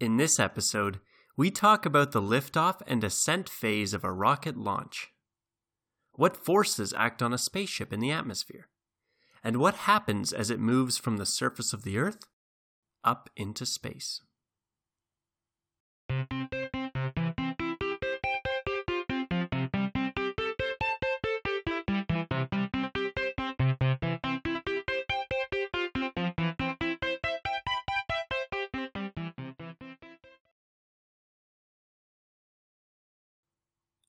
In this episode, we talk about the liftoff and ascent phase of a rocket launch. What forces act on a spaceship in the atmosphere? And what happens as it moves from the surface of the Earth up into space?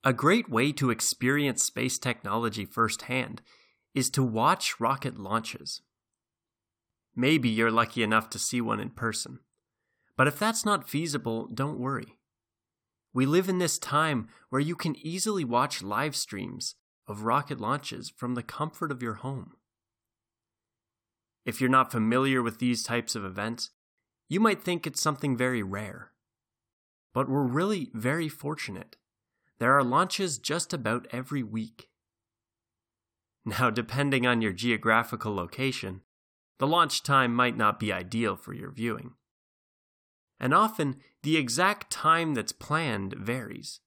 A great way to experience space technology firsthand is to watch rocket launches. Maybe you're lucky enough to see one in person. But if that's not feasible, don't worry. We live in this time where you can easily watch live streams of rocket launches from the comfort of your home. If you're not familiar with these types of events, you might think it's something very rare. But we're really very fortunate there are launches just about every week. Now, depending on your geographical location, the launch time might not be ideal for your viewing. And often, the exact time that's planned varies,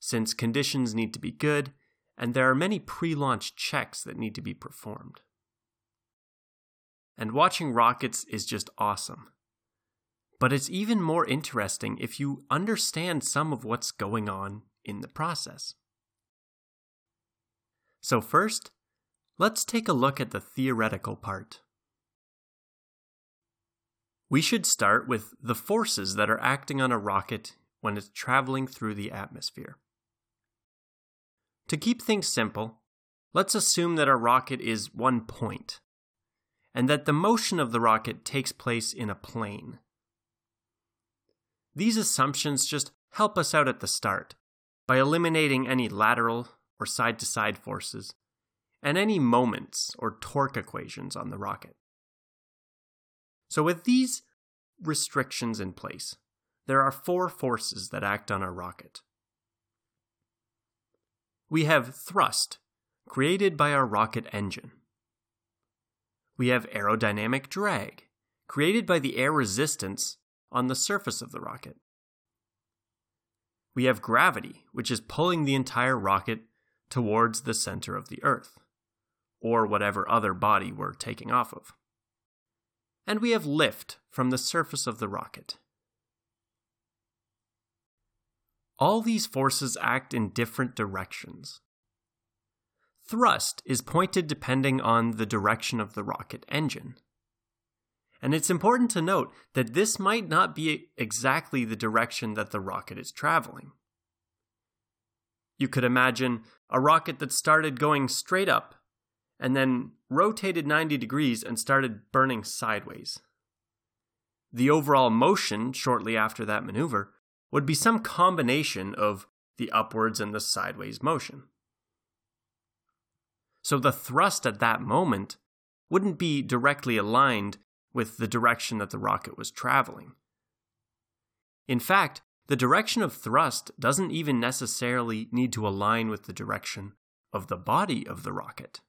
since conditions need to be good and there are many pre launch checks that need to be performed. And watching rockets is just awesome. But it's even more interesting if you understand some of what's going on in the process. So, first, let's take a look at the theoretical part. We should start with the forces that are acting on a rocket when it's traveling through the atmosphere. To keep things simple, let's assume that a rocket is one point, and that the motion of the rocket takes place in a plane. These assumptions just help us out at the start by eliminating any lateral or side to side forces and any moments or torque equations on the rocket. So, with these restrictions in place, there are four forces that act on our rocket. We have thrust, created by our rocket engine. We have aerodynamic drag, created by the air resistance on the surface of the rocket. We have gravity, which is pulling the entire rocket towards the center of the Earth, or whatever other body we're taking off of. And we have lift from the surface of the rocket. All these forces act in different directions. Thrust is pointed depending on the direction of the rocket engine. And it's important to note that this might not be exactly the direction that the rocket is traveling. You could imagine a rocket that started going straight up and then rotated 90 degrees and started burning sideways. The overall motion shortly after that maneuver would be some combination of the upwards and the sideways motion. So the thrust at that moment wouldn't be directly aligned with the direction that the rocket was traveling. In fact, the direction of thrust doesn't even necessarily need to align with the direction of the body of the rocket.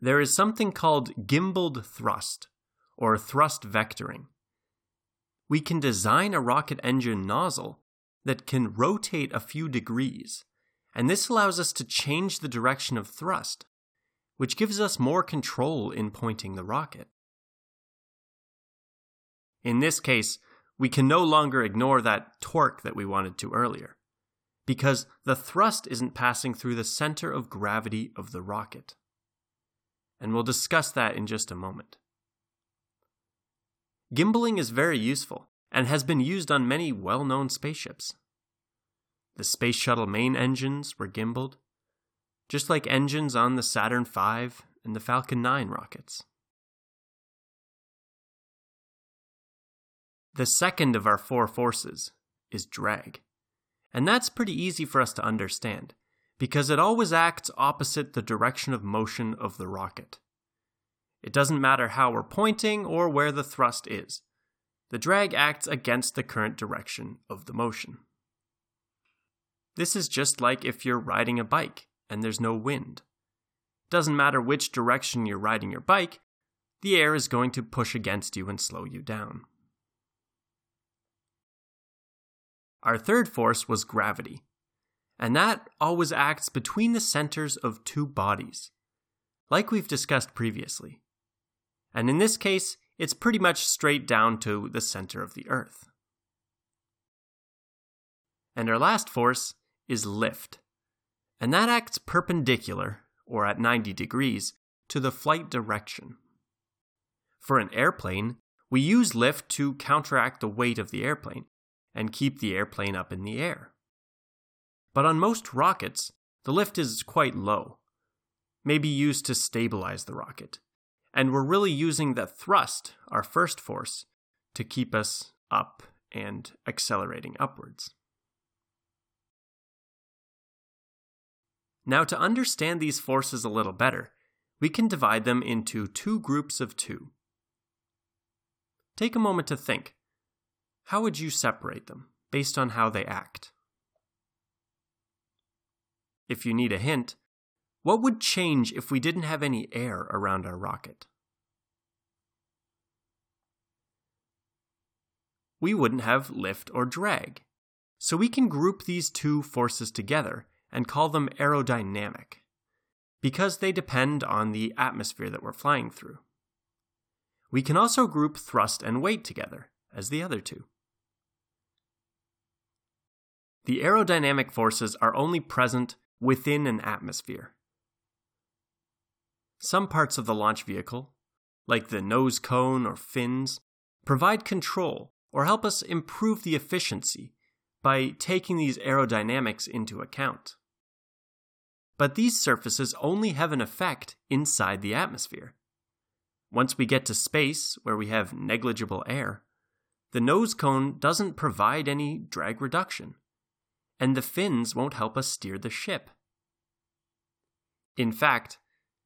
There is something called gimbaled thrust, or thrust vectoring. We can design a rocket engine nozzle that can rotate a few degrees, and this allows us to change the direction of thrust which gives us more control in pointing the rocket. In this case, we can no longer ignore that torque that we wanted to earlier, because the thrust isn't passing through the center of gravity of the rocket. And we'll discuss that in just a moment. Gimbaling is very useful and has been used on many well known spaceships. The Space Shuttle main engines were gimbaled, just like engines on the Saturn V and the Falcon 9 rockets. The second of our four forces is drag. And that's pretty easy for us to understand, because it always acts opposite the direction of motion of the rocket. It doesn't matter how we're pointing or where the thrust is. The drag acts against the current direction of the motion. This is just like if you're riding a bike and there's no wind. Doesn't matter which direction you're riding your bike, the air is going to push against you and slow you down. Our third force was gravity, and that always acts between the centers of two bodies, like we've discussed previously. And in this case, it's pretty much straight down to the center of the Earth. And our last force is lift, and that acts perpendicular, or at 90 degrees, to the flight direction. For an airplane, we use lift to counteract the weight of the airplane and keep the airplane up in the air. But on most rockets, the lift is quite low, maybe used to stabilize the rocket, and we're really using the thrust, our first force, to keep us up and accelerating upwards. Now, to understand these forces a little better, we can divide them into two groups of two. Take a moment to think. How would you separate them based on how they act? If you need a hint, what would change if we didn't have any air around our rocket? We wouldn't have lift or drag. So we can group these two forces together and call them aerodynamic, because they depend on the atmosphere that we're flying through. We can also group thrust and weight together as the other two. The aerodynamic forces are only present within an atmosphere. Some parts of the launch vehicle, like the nose cone or fins, provide control or help us improve the efficiency by taking these aerodynamics into account. But these surfaces only have an effect inside the atmosphere. Once we get to space, where we have negligible air, the nose cone doesn't provide any drag reduction, and the fins won't help us steer the ship. In fact,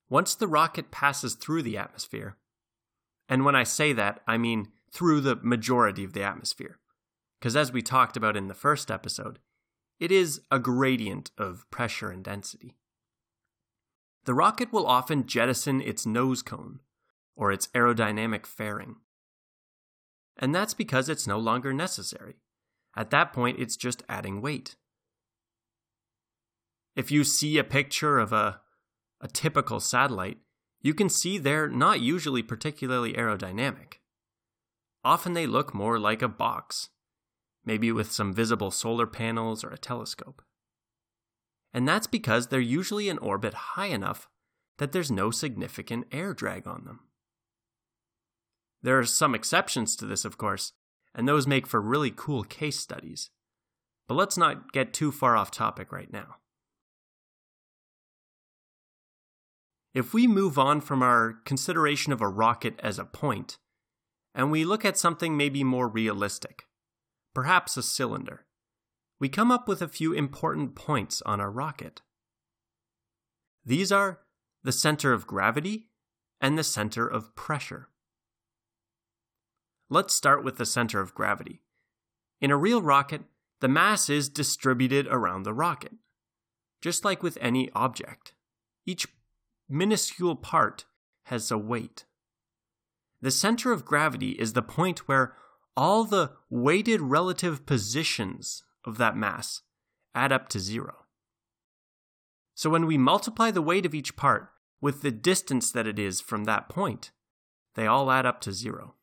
once the rocket passes through the atmosphere, and when I say that, I mean through the majority of the atmosphere, because as we talked about in the first episode, it is a gradient of pressure and density. The rocket will often jettison its nose cone, or its aerodynamic fairing. And that's because it's no longer necessary. At that point, it's just adding weight. If you see a picture of a, a typical satellite, you can see they're not usually particularly aerodynamic. Often they look more like a box, maybe with some visible solar panels or a telescope and that's because they're usually in orbit high enough that there's no significant air drag on them. There are some exceptions to this, of course, and those make for really cool case studies. But let's not get too far off topic right now. If we move on from our consideration of a rocket as a point, and we look at something maybe more realistic, perhaps a cylinder, we come up with a few important points on our rocket. These are the center of gravity and the center of pressure. Let's start with the center of gravity. In a real rocket, the mass is distributed around the rocket. Just like with any object, each minuscule part has a weight. The center of gravity is the point where all the weighted relative positions of that mass add up to zero. So when we multiply the weight of each part with the distance that it is from that point, they all add up to zero.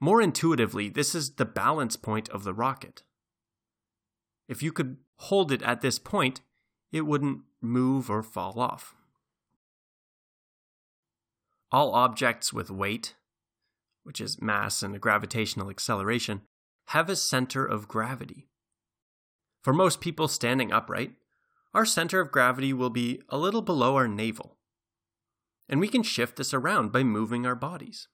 More intuitively, this is the balance point of the rocket. If you could hold it at this point, it wouldn't move or fall off. All objects with weight, which is mass and a gravitational acceleration, have a center of gravity. For most people standing upright, our center of gravity will be a little below our navel. And we can shift this around by moving our bodies.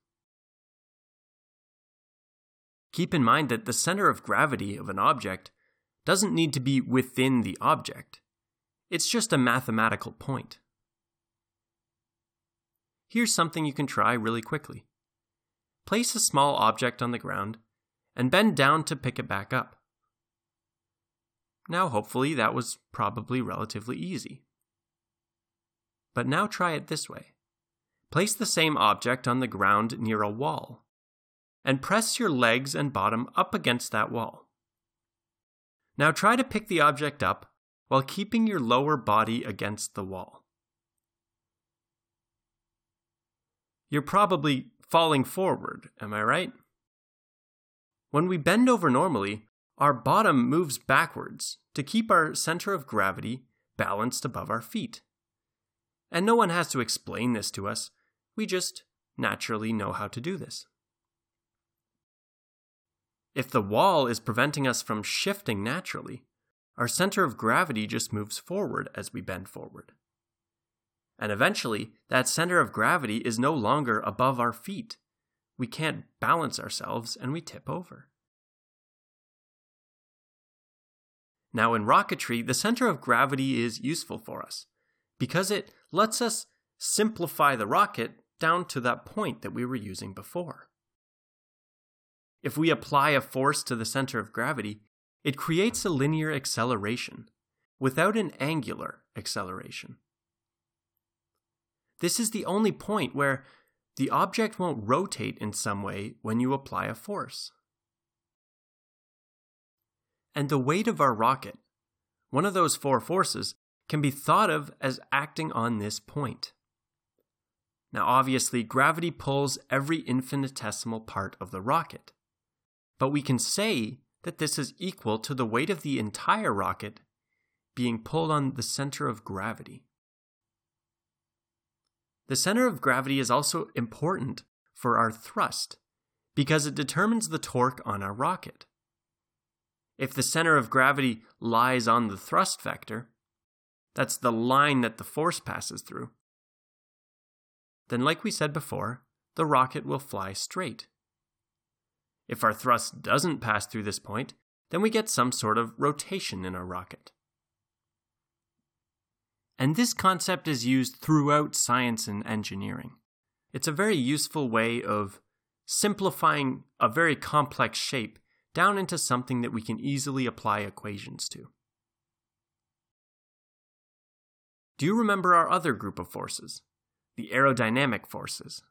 Keep in mind that the center of gravity of an object doesn't need to be within the object, it's just a mathematical point. Here's something you can try really quickly. Place a small object on the ground and bend down to pick it back up. Now, hopefully, that was probably relatively easy. But now try it this way place the same object on the ground near a wall, and press your legs and bottom up against that wall. Now try to pick the object up while keeping your lower body against the wall. You're probably falling forward, am I right? When we bend over normally, our bottom moves backwards to keep our center of gravity balanced above our feet. And no one has to explain this to us, we just naturally know how to do this. If the wall is preventing us from shifting naturally, our center of gravity just moves forward as we bend forward. And eventually, that center of gravity is no longer above our feet. We can't balance ourselves and we tip over. Now, in rocketry, the center of gravity is useful for us because it lets us simplify the rocket down to that point that we were using before. If we apply a force to the center of gravity, it creates a linear acceleration without an angular acceleration. This is the only point where the object won't rotate in some way when you apply a force. And the weight of our rocket, one of those four forces, can be thought of as acting on this point. Now, obviously, gravity pulls every infinitesimal part of the rocket but we can say that this is equal to the weight of the entire rocket being pulled on the center of gravity. The center of gravity is also important for our thrust because it determines the torque on our rocket. If the center of gravity lies on the thrust vector, that's the line that the force passes through, then, like we said before, the rocket will fly straight. If our thrust doesn't pass through this point, then we get some sort of rotation in our rocket. And this concept is used throughout science and engineering. It's a very useful way of simplifying a very complex shape down into something that we can easily apply equations to. Do you remember our other group of forces? The aerodynamic forces.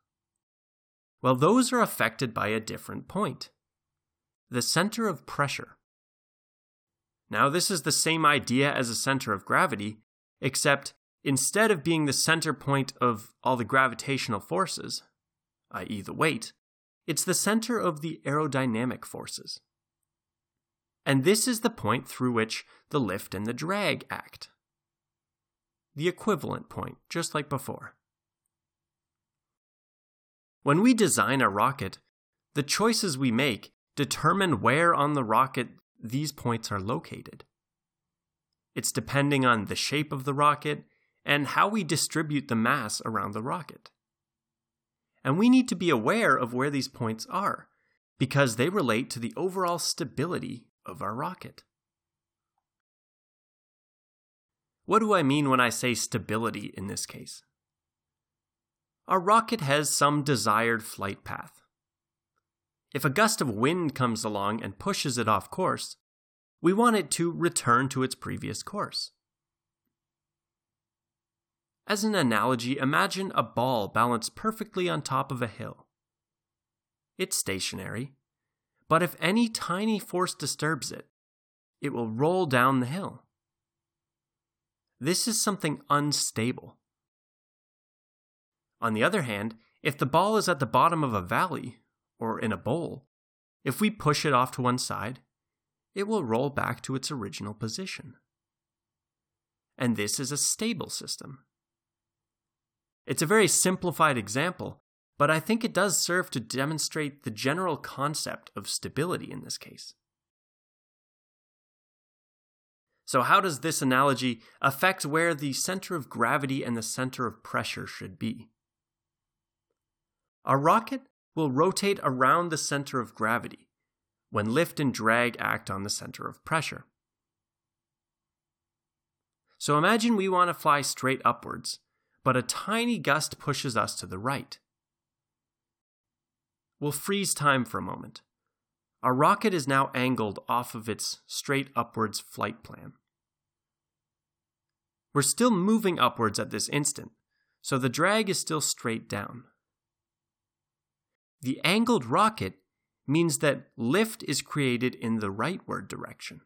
Well, those are affected by a different point the center of pressure. Now, this is the same idea as a center of gravity, except instead of being the center point of all the gravitational forces, i.e., the weight, it's the center of the aerodynamic forces. And this is the point through which the lift and the drag act. The equivalent point, just like before. When we design a rocket, the choices we make determine where on the rocket these points are located. It's depending on the shape of the rocket and how we distribute the mass around the rocket. And we need to be aware of where these points are because they relate to the overall stability of our rocket. What do I mean when I say stability in this case? Our rocket has some desired flight path. If a gust of wind comes along and pushes it off course, we want it to return to its previous course. As an analogy, imagine a ball balanced perfectly on top of a hill. It's stationary, but if any tiny force disturbs it, it will roll down the hill. This is something unstable. On the other hand, if the ball is at the bottom of a valley or in a bowl, if we push it off to one side, it will roll back to its original position. And this is a stable system. It's a very simplified example, but I think it does serve to demonstrate the general concept of stability in this case. So, how does this analogy affect where the center of gravity and the center of pressure should be? A rocket will rotate around the center of gravity when lift and drag act on the center of pressure. So imagine we want to fly straight upwards, but a tiny gust pushes us to the right. We'll freeze time for a moment. Our rocket is now angled off of its straight upwards flight plan. We're still moving upwards at this instant, so the drag is still straight down. The angled rocket means that lift is created in the rightward direction.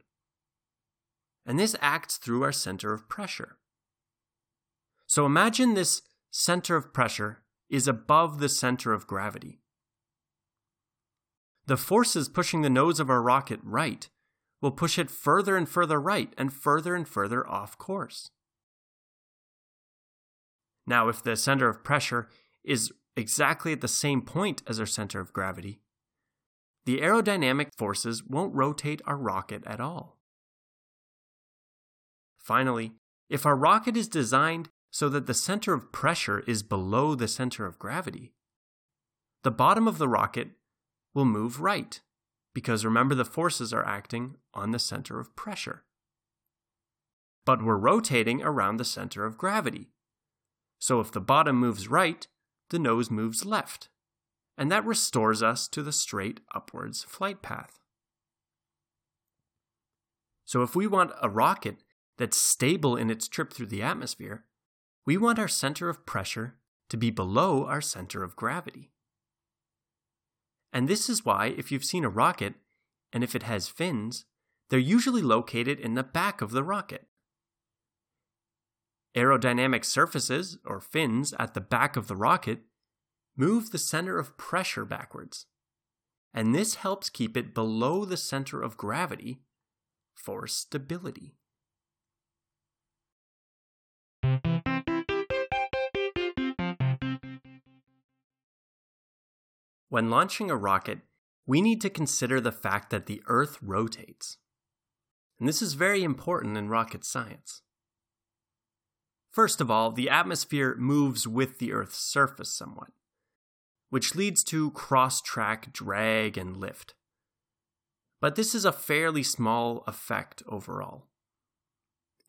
And this acts through our center of pressure. So imagine this center of pressure is above the center of gravity. The forces pushing the nose of our rocket right will push it further and further right and further and further off course. Now, if the center of pressure is exactly at the same point as our center of gravity, the aerodynamic forces won't rotate our rocket at all. Finally, if our rocket is designed so that the center of pressure is below the center of gravity, the bottom of the rocket will move right, because remember the forces are acting on the center of pressure. But we're rotating around the center of gravity. So if the bottom moves right, the nose moves left, and that restores us to the straight upwards flight path. So if we want a rocket that's stable in its trip through the atmosphere, we want our center of pressure to be below our center of gravity. And this is why, if you've seen a rocket, and if it has fins, they're usually located in the back of the rocket. Aerodynamic surfaces, or fins, at the back of the rocket move the center of pressure backwards, and this helps keep it below the center of gravity for stability. When launching a rocket, we need to consider the fact that the Earth rotates. And this is very important in rocket science. First of all, the atmosphere moves with the Earth's surface somewhat, which leads to cross track drag and lift. But this is a fairly small effect overall,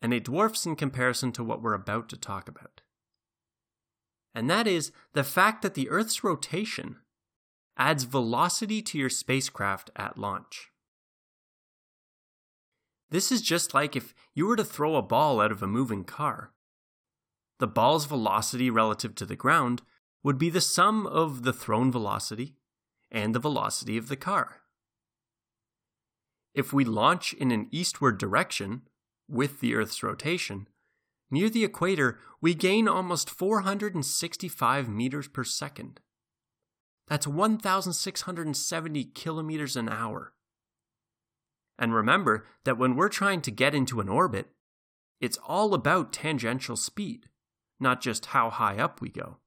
and it dwarfs in comparison to what we're about to talk about. And that is the fact that the Earth's rotation adds velocity to your spacecraft at launch. This is just like if you were to throw a ball out of a moving car. The ball's velocity relative to the ground would be the sum of the thrown velocity and the velocity of the car. If we launch in an eastward direction with the Earth's rotation, near the equator we gain almost 465 meters per second. That's 1,670 kilometers an hour. And remember that when we're trying to get into an orbit, it's all about tangential speed, not just how high up we go.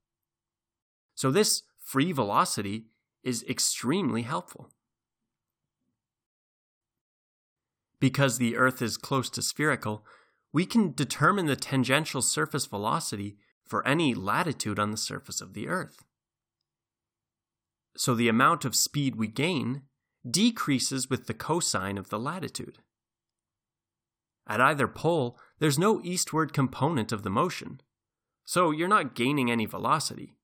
So this free velocity is extremely helpful. Because the Earth is close to spherical, we can determine the tangential surface velocity for any latitude on the surface of the Earth so the amount of speed we gain decreases with the cosine of the latitude. At either pole, there's no eastward component of the motion, so you're not gaining any velocity.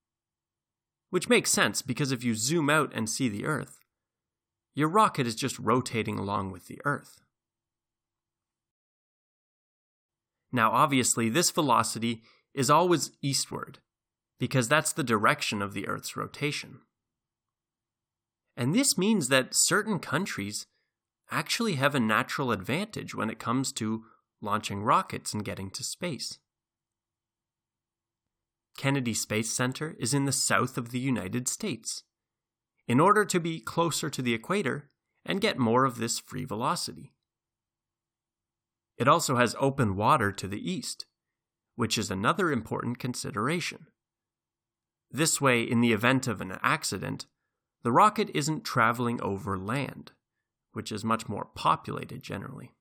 Which makes sense because if you zoom out and see the Earth, your rocket is just rotating along with the Earth. Now, obviously, this velocity is always eastward, because that's the direction of the Earth's rotation. And this means that certain countries actually have a natural advantage when it comes to launching rockets and getting to space. Kennedy Space Center is in the south of the United States. In order to be closer to the equator and get more of this free velocity. It also has open water to the east, which is another important consideration. This way, in the event of an accident, the rocket isn't traveling over land, which is much more populated generally.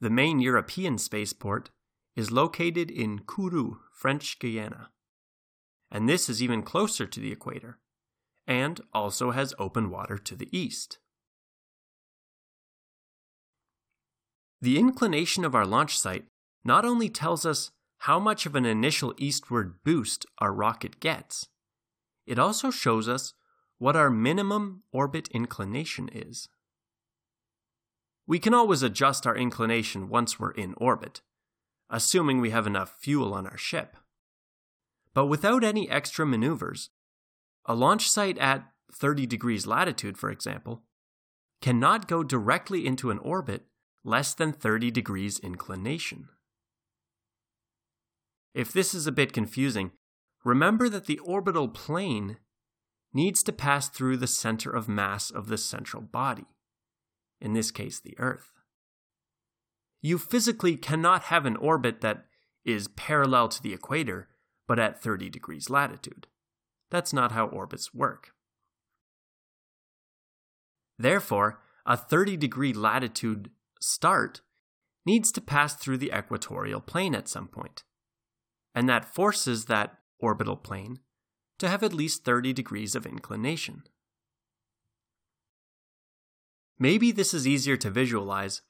The main European spaceport is located in Kourou, French Guiana, and this is even closer to the equator, and also has open water to the east. The inclination of our launch site not only tells us how much of an initial eastward boost our rocket gets, it also shows us what our minimum orbit inclination is. We can always adjust our inclination once we're in orbit, assuming we have enough fuel on our ship. But without any extra maneuvers, a launch site at 30 degrees latitude, for example, cannot go directly into an orbit less than 30 degrees inclination. If this is a bit confusing, remember that the orbital plane needs to pass through the center of mass of the central body, in this case, the Earth. You physically cannot have an orbit that is parallel to the equator, but at 30 degrees latitude. That's not how orbits work. Therefore, a 30 degree latitude start needs to pass through the equatorial plane at some. And that forces that orbital plane to have at least 30 degrees of inclination. Maybe this is easier to visualize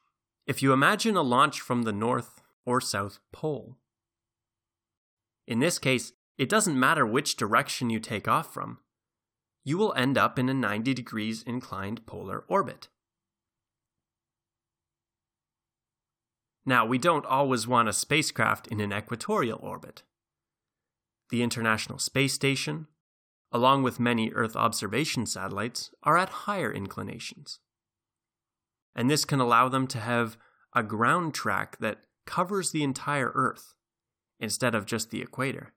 if you imagine a launch from the North or South Pole. In this case, it doesn't matter which direction you take off from, you will end up in a 90 degrees inclined polar orbit. Now, we don't always want a spacecraft in an equatorial orbit. The International Space Station, along with many Earth observation satellites, are at higher inclinations. And this can allow them to have a ground track that covers the entire Earth instead of just the equator.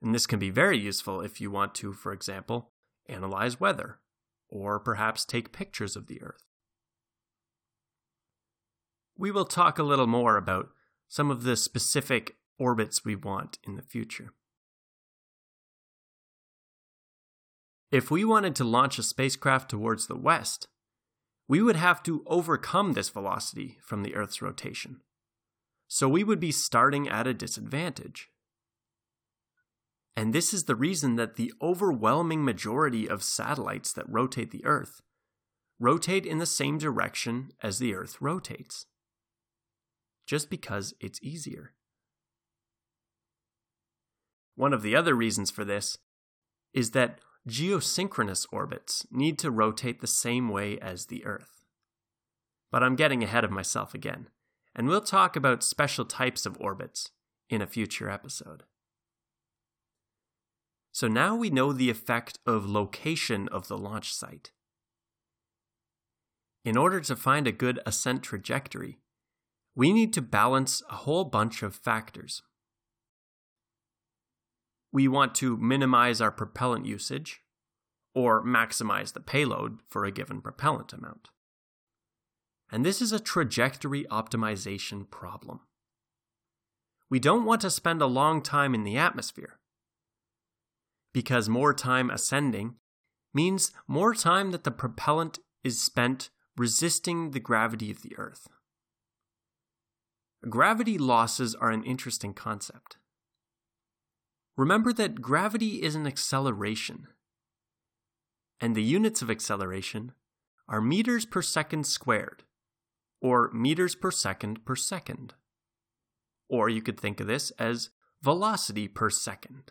And this can be very useful if you want to, for example, analyze weather, or perhaps take pictures of the Earth. We will talk a little more about some of the specific orbits we want in the future. If we wanted to launch a spacecraft towards the west, we would have to overcome this velocity from the Earth's rotation. So we would be starting at a disadvantage. And this is the reason that the overwhelming majority of satellites that rotate the Earth rotate in the same direction as the Earth rotates. Just because it's easier. One of the other reasons for this is that geosynchronous orbits need to rotate the same way as the Earth. But I'm getting ahead of myself again, and we'll talk about special types of orbits in a future episode. So now we know the effect of location of the launch site. In order to find a good ascent trajectory, we need to balance a whole bunch of factors. We want to minimize our propellant usage, or maximize the payload for a given propellant amount. And this is a trajectory optimization problem. We don't want to spend a long time in the atmosphere because more time ascending means more time that the propellant is spent resisting the gravity of the Earth. Gravity losses are an interesting concept. Remember that gravity is an acceleration, and the units of acceleration are meters per second squared, or meters per second per second. Or you could think of this as velocity per second.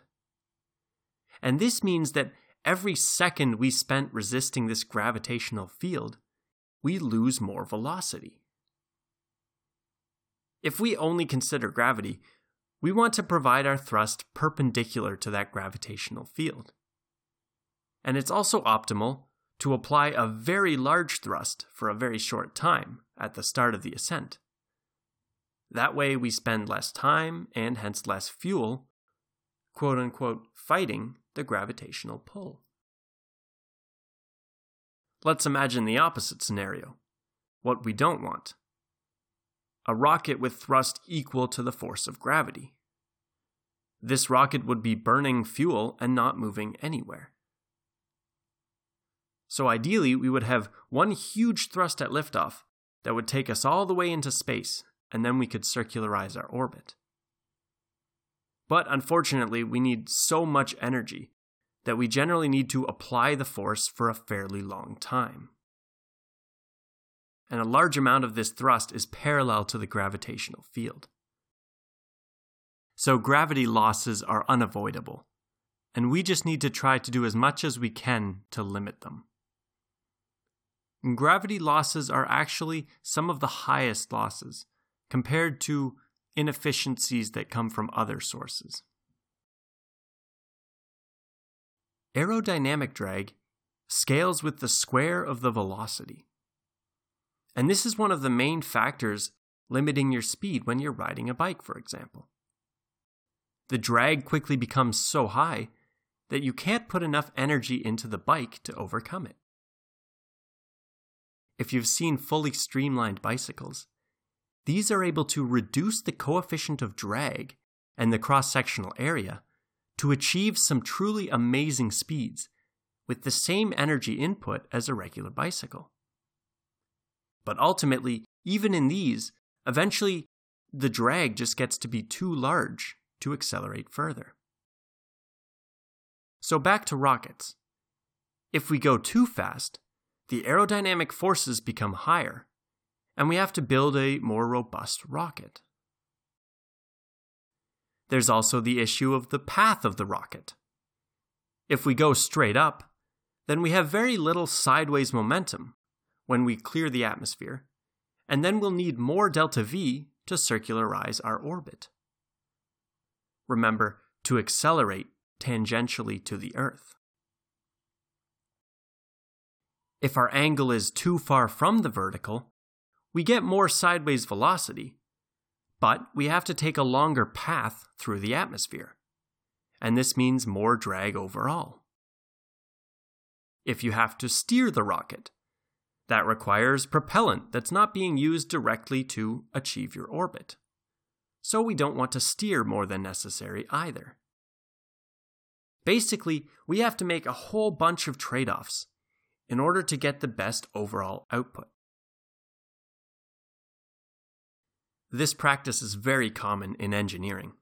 And this means that every second we spent resisting this gravitational field, we lose more velocity. If we only consider gravity, we want to provide our thrust perpendicular to that gravitational field. And it's also optimal to apply a very large thrust for a very short time at the start of the ascent. That way, we spend less time and hence less fuel, quote unquote, fighting the gravitational pull. Let's imagine the opposite scenario what we don't want a rocket with thrust equal to the force of gravity. This rocket would be burning fuel and not moving anywhere. So ideally, we would have one huge thrust at liftoff that would take us all the way into space, and then we could circularize our orbit. But unfortunately, we need so much energy that we generally need to apply the force for a fairly long time. And a large amount of this thrust is parallel to the gravitational field. So gravity losses are unavoidable, and we just need to try to do as much as we can to limit them. Gravity losses are actually some of the highest losses compared to inefficiencies that come from other sources. aerodynamic drag scales with the square of the velocity. And this is one of the main factors limiting your speed when you're riding a bike, for example. The drag quickly becomes so high that you can't put enough energy into the bike to overcome it. If you've seen fully streamlined bicycles, these are able to reduce the coefficient of drag and the cross sectional area to achieve some truly amazing speeds with the same energy input as a regular bicycle. But ultimately, even in these, eventually the drag just gets to be too large to accelerate further. So back to rockets. If we go too fast, the aerodynamic forces become higher, and we have to build a more robust rocket. There's also the issue of the path of the rocket. If we go straight up, then we have very little sideways momentum when we clear the atmosphere, and then we'll need more delta V to circularize our orbit. Remember to accelerate tangentially to the Earth. If our angle is too far from the vertical, we get more sideways velocity, but we have to take a longer path through the atmosphere, and this means more drag overall. If you have to steer the rocket, that requires propellant that's not being used directly to achieve your orbit. So we don't want to steer more than necessary either. Basically, we have to make a whole bunch of trade offs in order to get the best overall output. This practice is very common in engineering.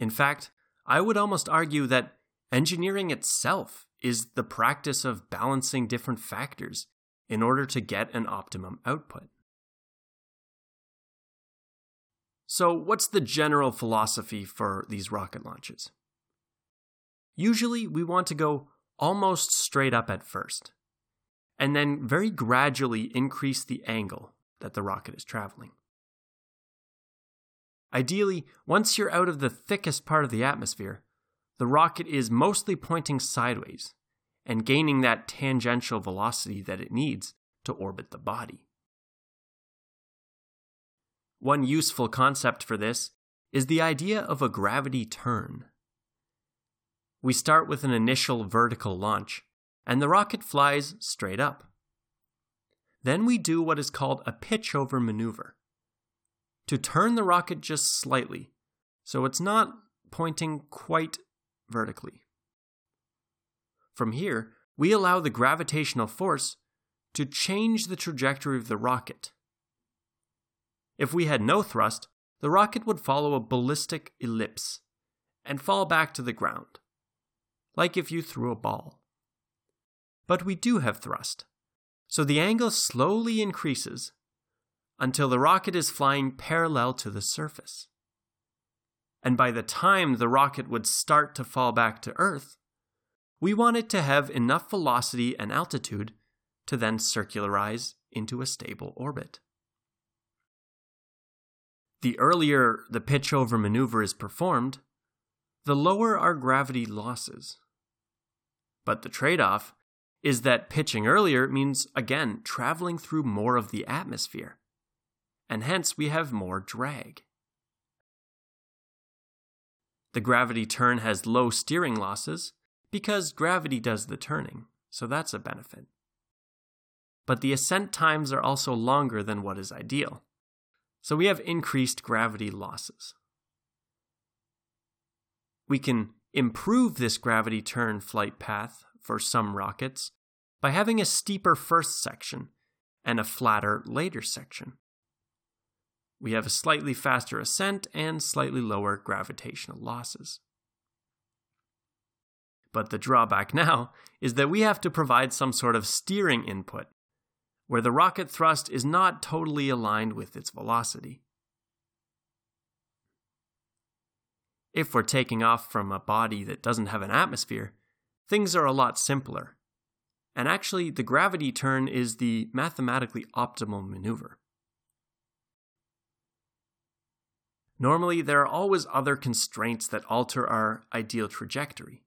In fact, I would almost argue that engineering itself is the practice of balancing different factors in order to get an optimum output. So, what's the general philosophy for these rocket launches? Usually, we want to go almost straight up at first, and then very gradually increase the angle that the rocket is traveling. Ideally, once you're out of the thickest part of the atmosphere, the rocket is mostly pointing sideways and gaining that tangential velocity that it needs to orbit the body. One useful concept for this is the idea of a gravity turn. We start with an initial vertical launch, and the rocket flies straight up. Then we do what is called a pitch over maneuver to turn the rocket just slightly, so it's not pointing quite vertically. From here, we allow the gravitational force to change the trajectory of the rocket. If we had no thrust, the rocket would follow a ballistic ellipse and fall back to the ground, like if you threw a ball. But we do have thrust, so the angle slowly increases until the rocket is flying parallel to the surface. And by the time the rocket would start to fall back to Earth, we want it to have enough velocity and altitude to then circularize into a stable orbit. The earlier the pitch over maneuver is performed, the lower our gravity losses. But the trade off is that pitching earlier means, again, traveling through more of the atmosphere and hence we have more drag. The gravity turn has low steering losses because gravity does the turning, so that's a benefit. But the ascent times are also longer than what is ideal, so we have increased gravity losses. We can improve this gravity turn flight path for some rockets by having a steeper first section and a flatter later section we have a slightly faster ascent and slightly lower gravitational losses. But the drawback now is that we have to provide some sort of steering input, where the rocket thrust is not totally aligned with its velocity. If we're taking off from a body that doesn't have an atmosphere, things are a lot simpler. And actually, the gravity turn is the mathematically optimal maneuver. Normally, there are always other constraints that alter our ideal trajectory.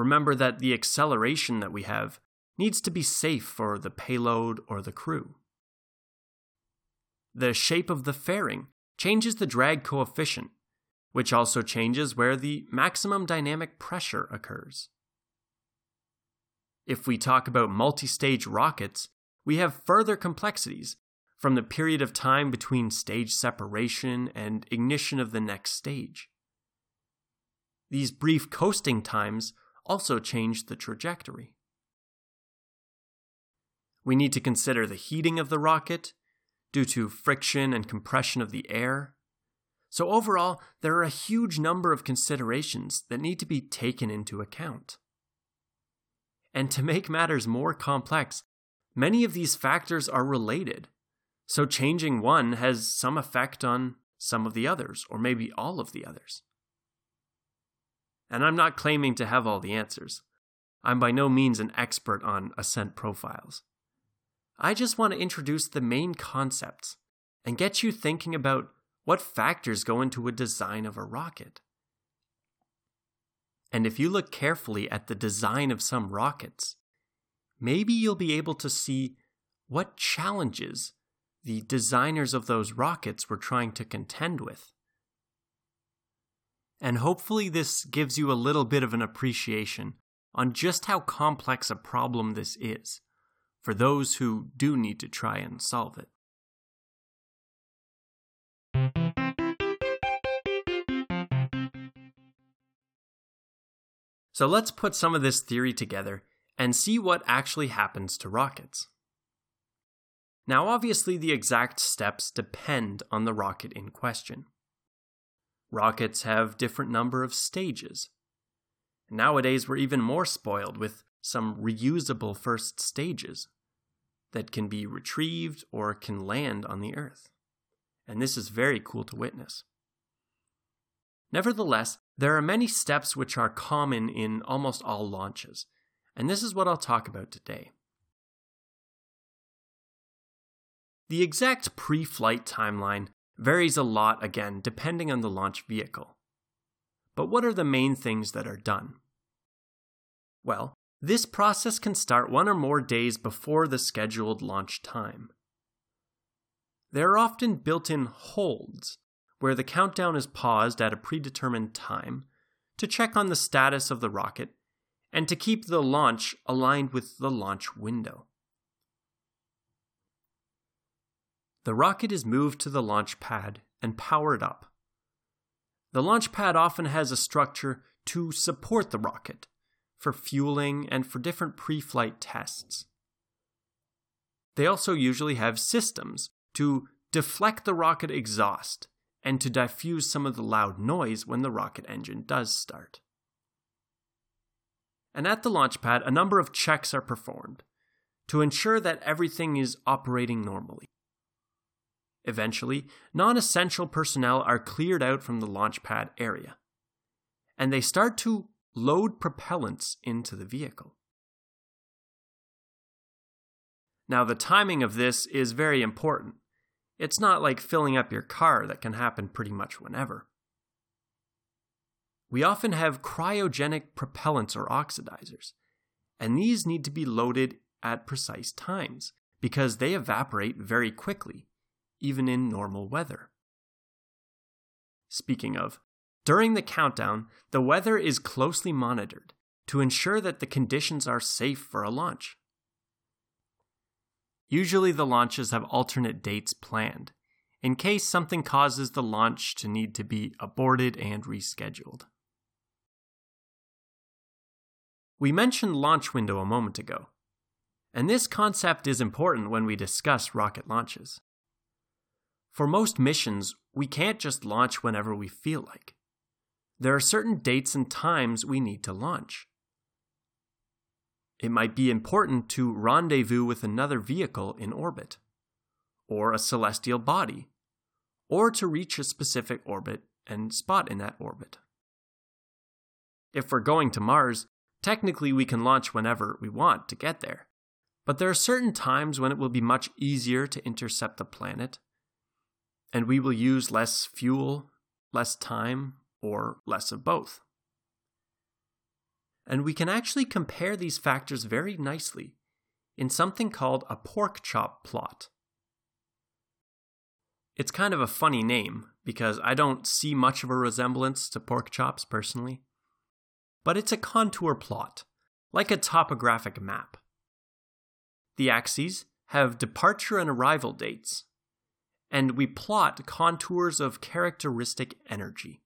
Remember that the acceleration that we have needs to be safe for the payload or the crew. The shape of the fairing changes the drag coefficient, which also changes where the maximum dynamic pressure occurs. If we talk about multi stage rockets, we have further complexities from the period of time between stage separation and ignition of the next stage. These brief coasting times also change the trajectory. We need to consider the heating of the rocket due to friction and compression of the air. So, overall, there are a huge number of considerations that need to be taken into account. And to make matters more complex, many of these factors are related. So, changing one has some effect on some of the others, or maybe all of the others. And I'm not claiming to have all the answers. I'm by no means an expert on ascent profiles. I just want to introduce the main concepts and get you thinking about what factors go into a design of a rocket. And if you look carefully at the design of some rockets, maybe you'll be able to see what challenges the designers of those rockets were trying to contend with. And hopefully, this gives you a little bit of an appreciation on just how complex a problem this is for those who do need to try and solve it. So let's put some of this theory together and see what actually happens to rockets. Now, obviously, the exact steps depend on the rocket in question. Rockets have different number of stages. Nowadays, we're even more spoiled with some reusable first stages that can be retrieved or can land on the Earth. And this is very cool to witness. Nevertheless, there are many steps which are common in almost all launches, and this is what I'll talk about today. The exact pre flight timeline varies a lot again depending on the launch vehicle. But what are the main things that are done? Well, this process can start one or more days before the scheduled launch time. There are often built in holds, where the countdown is paused at a predetermined time to check on the status of the rocket and to keep the launch aligned with the launch window. The rocket is moved to the launch pad and powered up. The launch pad often has a structure to support the rocket, for fueling, and for different pre flight tests. They also usually have systems to deflect the rocket exhaust and to diffuse some of the loud noise when the rocket engine does start. And at the launch pad, a number of checks are performed to ensure that everything is operating normally. Eventually, non essential personnel are cleared out from the launch pad area, and they start to load propellants into the vehicle. Now, the timing of this is very important. It's not like filling up your car that can happen pretty much whenever. We often have cryogenic propellants or oxidizers, and these need to be loaded at precise times because they evaporate very quickly, even in normal weather. Speaking of, during the countdown, the weather is closely monitored to ensure that the conditions are safe for a launch. Usually, the launches have alternate dates planned, in case something causes the launch to need to be aborted and rescheduled. We mentioned launch window a moment ago, and this concept is important when we discuss rocket launches. For most missions, we can't just launch whenever we feel like there are certain dates and times we need to launch. It might be important to rendezvous with another vehicle in orbit, or a celestial body, or to reach a specific orbit and spot in that orbit. If we're going to Mars, technically we can launch whenever we want to get there, but there are certain times when it will be much easier to intercept the planet, and we will use less fuel, less time, or less of both. and we can actually compare these factors very nicely in something called a pork chop plot. It's kind of a funny name because I don't see much of a resemblance to pork chops personally, but it's a contour plot, like a topographic map. The axes have departure and arrival dates, and we plot contours of characteristic energy.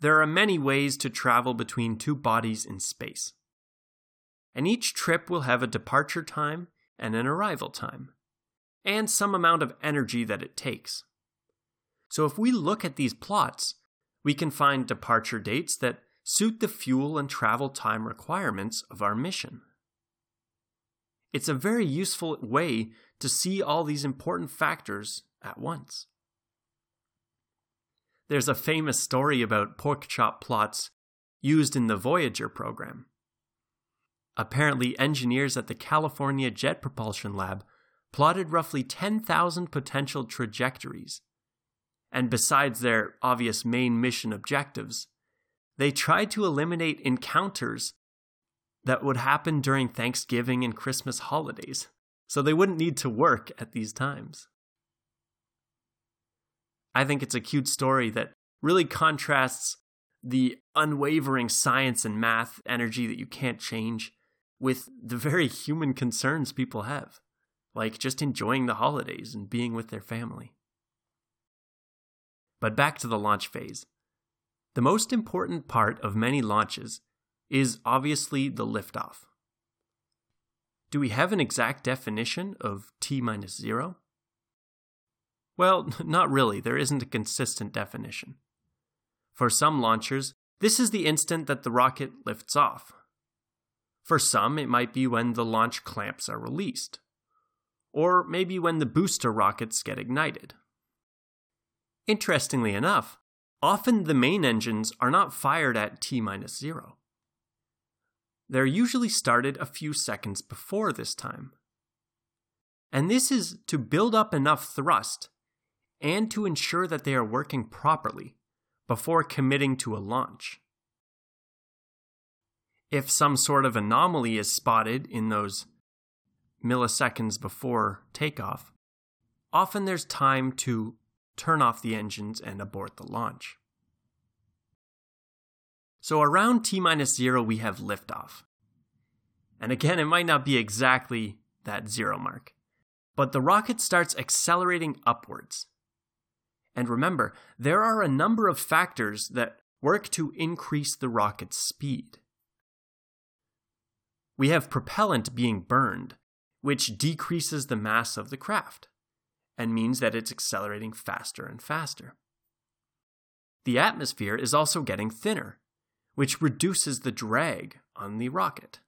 There are many ways to travel between two bodies in space. And each trip will have a departure time and an arrival time, and some amount of energy that it takes. So if we look at these plots, we can find departure dates that suit the fuel and travel time requirements of our mission. It's a very useful way to see all these important factors at once. There's a famous story about pork chop plots used in the Voyager program. Apparently, engineers at the California Jet Propulsion Lab plotted roughly 10,000 potential trajectories. And besides their obvious main mission objectives, they tried to eliminate encounters that would happen during Thanksgiving and Christmas holidays, so they wouldn't need to work at these times. I think it's a cute story that really contrasts the unwavering science and math energy that you can't change with the very human concerns people have, like just enjoying the holidays and being with their family. But back to the launch phase. The most important part of many launches is obviously the liftoff. Do we have an exact definition of T minus zero? Well, not really. There isn't a consistent definition. For some launchers, this is the instant that the rocket lifts off. For some, it might be when the launch clamps are released, or maybe when the booster rockets get ignited. Interestingly enough, often the main engines are not fired at T minus zero. They're usually started a few seconds before this time. And this is to build up enough thrust and to ensure that they are working properly before committing to a launch. If some sort of anomaly is spotted in those milliseconds before takeoff, often there's time to turn off the engines and abort the launch. So around T minus zero, we have liftoff. And again, it might not be exactly that zero mark, but the rocket starts accelerating upwards and remember, there are a number of factors that work to increase the rocket's speed. We have propellant being burned, which decreases the mass of the craft and means that it's accelerating faster and faster. The atmosphere is also getting thinner, which reduces the drag on the rocket.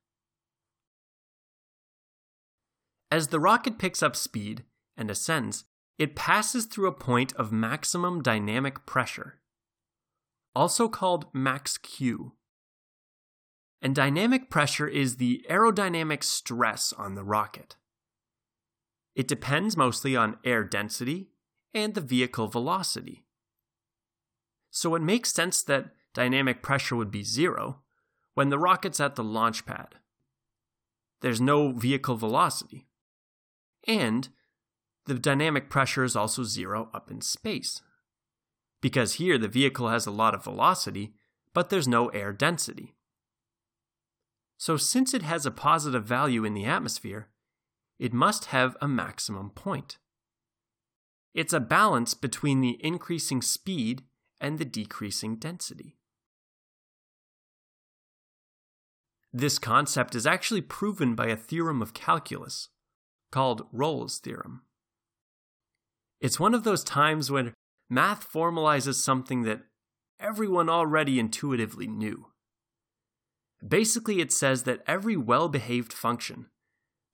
As the rocket picks up speed and ascends, it passes through a point of maximum dynamic pressure, also called max Q. And dynamic pressure is the aerodynamic stress on the rocket. It depends mostly on air density and the vehicle velocity. So it makes sense that dynamic pressure would be zero when the rocket's at the launch pad. There's no vehicle velocity. And the dynamic pressure is also zero up in space. Because here the vehicle has a lot of velocity, but there's no air density. So, since it has a positive value in the atmosphere, it must have a maximum point. It's a balance between the increasing speed and the decreasing density. This concept is actually proven by a theorem of calculus called Rolle's theorem. It's one of those times when math formalizes something that everyone already intuitively knew. Basically, it says that every well behaved function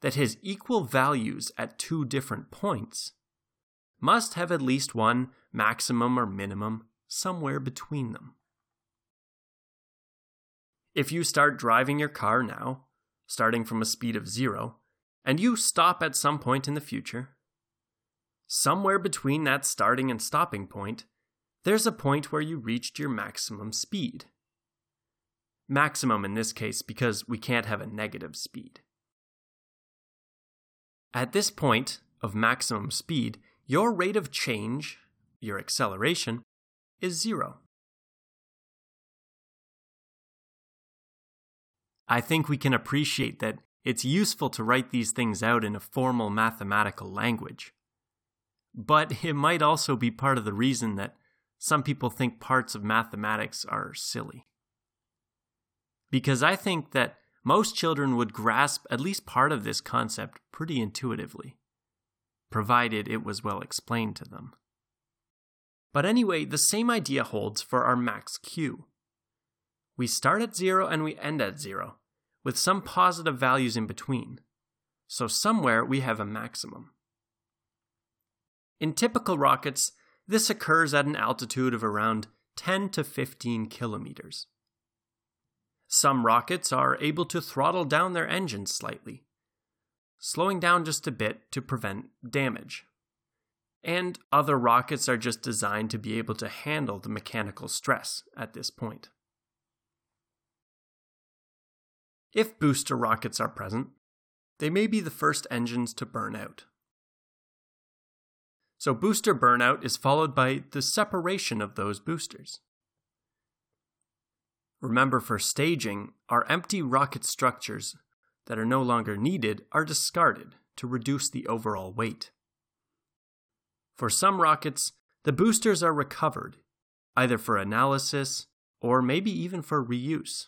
that has equal values at two different points must have at least one maximum or minimum somewhere between them. If you start driving your car now, starting from a speed of zero, and you stop at some point in the future, somewhere between that starting and stopping point, there's a point where you reached your maximum speed. maximum in this case because we can't have a negative speed. At this point of maximum speed, your rate of change, your acceleration, is zero. I think we can appreciate that it's useful to write these things out in a formal mathematical language. But it might also be part of the reason that some people think parts of mathematics are silly. Because I think that most children would grasp at least part of this concept pretty intuitively, provided it was well explained to them. But anyway, the same idea holds for our max q. We start at zero and we end at zero, with some positive values in between. So somewhere we have a maximum. In typical rockets, this occurs at an altitude of around 10 to 15 kilometers. Some rockets are able to throttle down their engines slightly, slowing down just a bit to prevent damage. And other rockets are just designed to be able to handle the mechanical stress at this point. If booster rockets are present, they may be the first engines to burn out. So, booster burnout is followed by the separation of those boosters. Remember, for staging, our empty rocket structures that are no longer needed are discarded to reduce the overall weight. For some rockets, the boosters are recovered, either for analysis or maybe even for reuse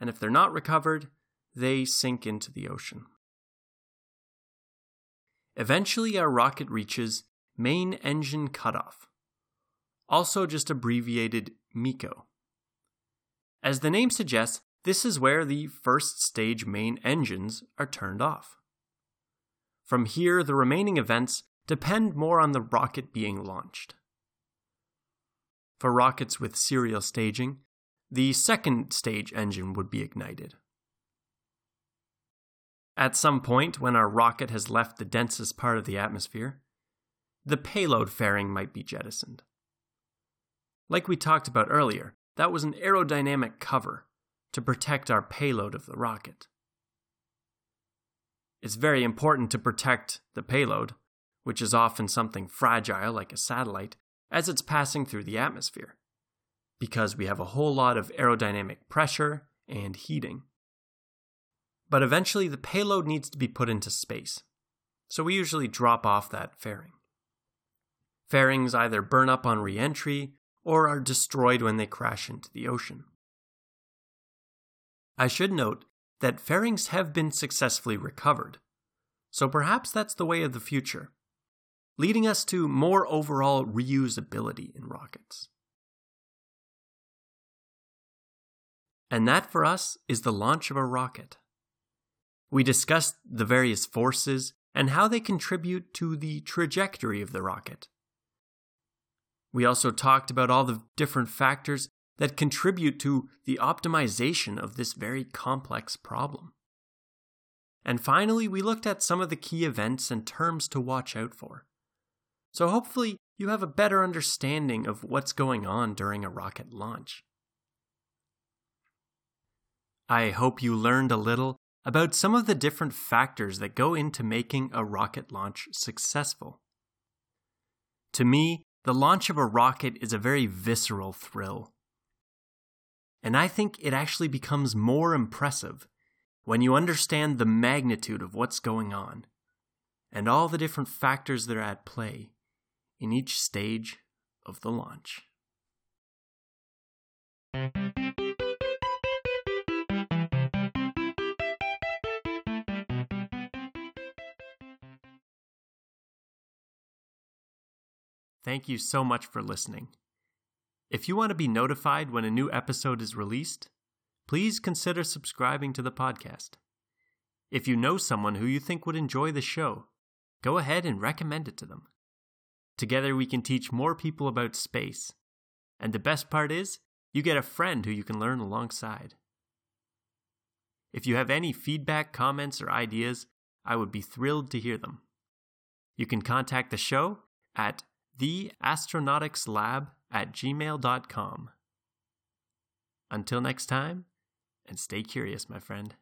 and if they're not recovered, they sink into the ocean. Eventually, our rocket reaches main engine cutoff, also just abbreviated MECO. As the name suggests, this is where the first stage main engines are turned off. From here, the remaining events depend more on the rocket being launched. For rockets with serial staging, the second stage engine would be ignited. At some point, when our rocket has left the densest part of the atmosphere, the payload fairing might be jettisoned. Like we talked about earlier, that was an aerodynamic cover to protect our payload of the rocket. It's very important to protect the payload, which is often something fragile like a satellite, as it's passing through the atmosphere because we have a whole lot of aerodynamic pressure and heating. But eventually, the payload needs to be put into space, so we usually drop off that fairing. Fairings either burn up on re entry or are destroyed when they crash into the ocean. I should note that fairings have been successfully recovered, so perhaps that's the way of the future, leading us to more overall reusability in rockets. And that for us is the launch of a rocket. We discussed the various forces and how they contribute to the trajectory of the rocket. We also talked about all the different factors that contribute to the optimization of this very complex problem. And finally, we looked at some of the key events and terms to watch out for. So hopefully, you have a better understanding of what's going on during a rocket launch. I hope you learned a little about some of the different factors that go into making a rocket launch successful. To me, the launch of a rocket is a very visceral thrill. And I think it actually becomes more impressive when you understand the magnitude of what's going on and all the different factors that are at play in each stage of the launch. Thank you so much for listening. If you want to be notified when a new episode is released, please consider subscribing to the podcast. If you know someone who you think would enjoy the show, go ahead and recommend it to them. Together we can teach more people about space. And the best part is, you get a friend who you can learn alongside. If you have any feedback, comments, or ideas, I would be thrilled to hear them. You can contact the show at theastronautics lab at gmail.com. Until next time, and stay curious, my friend.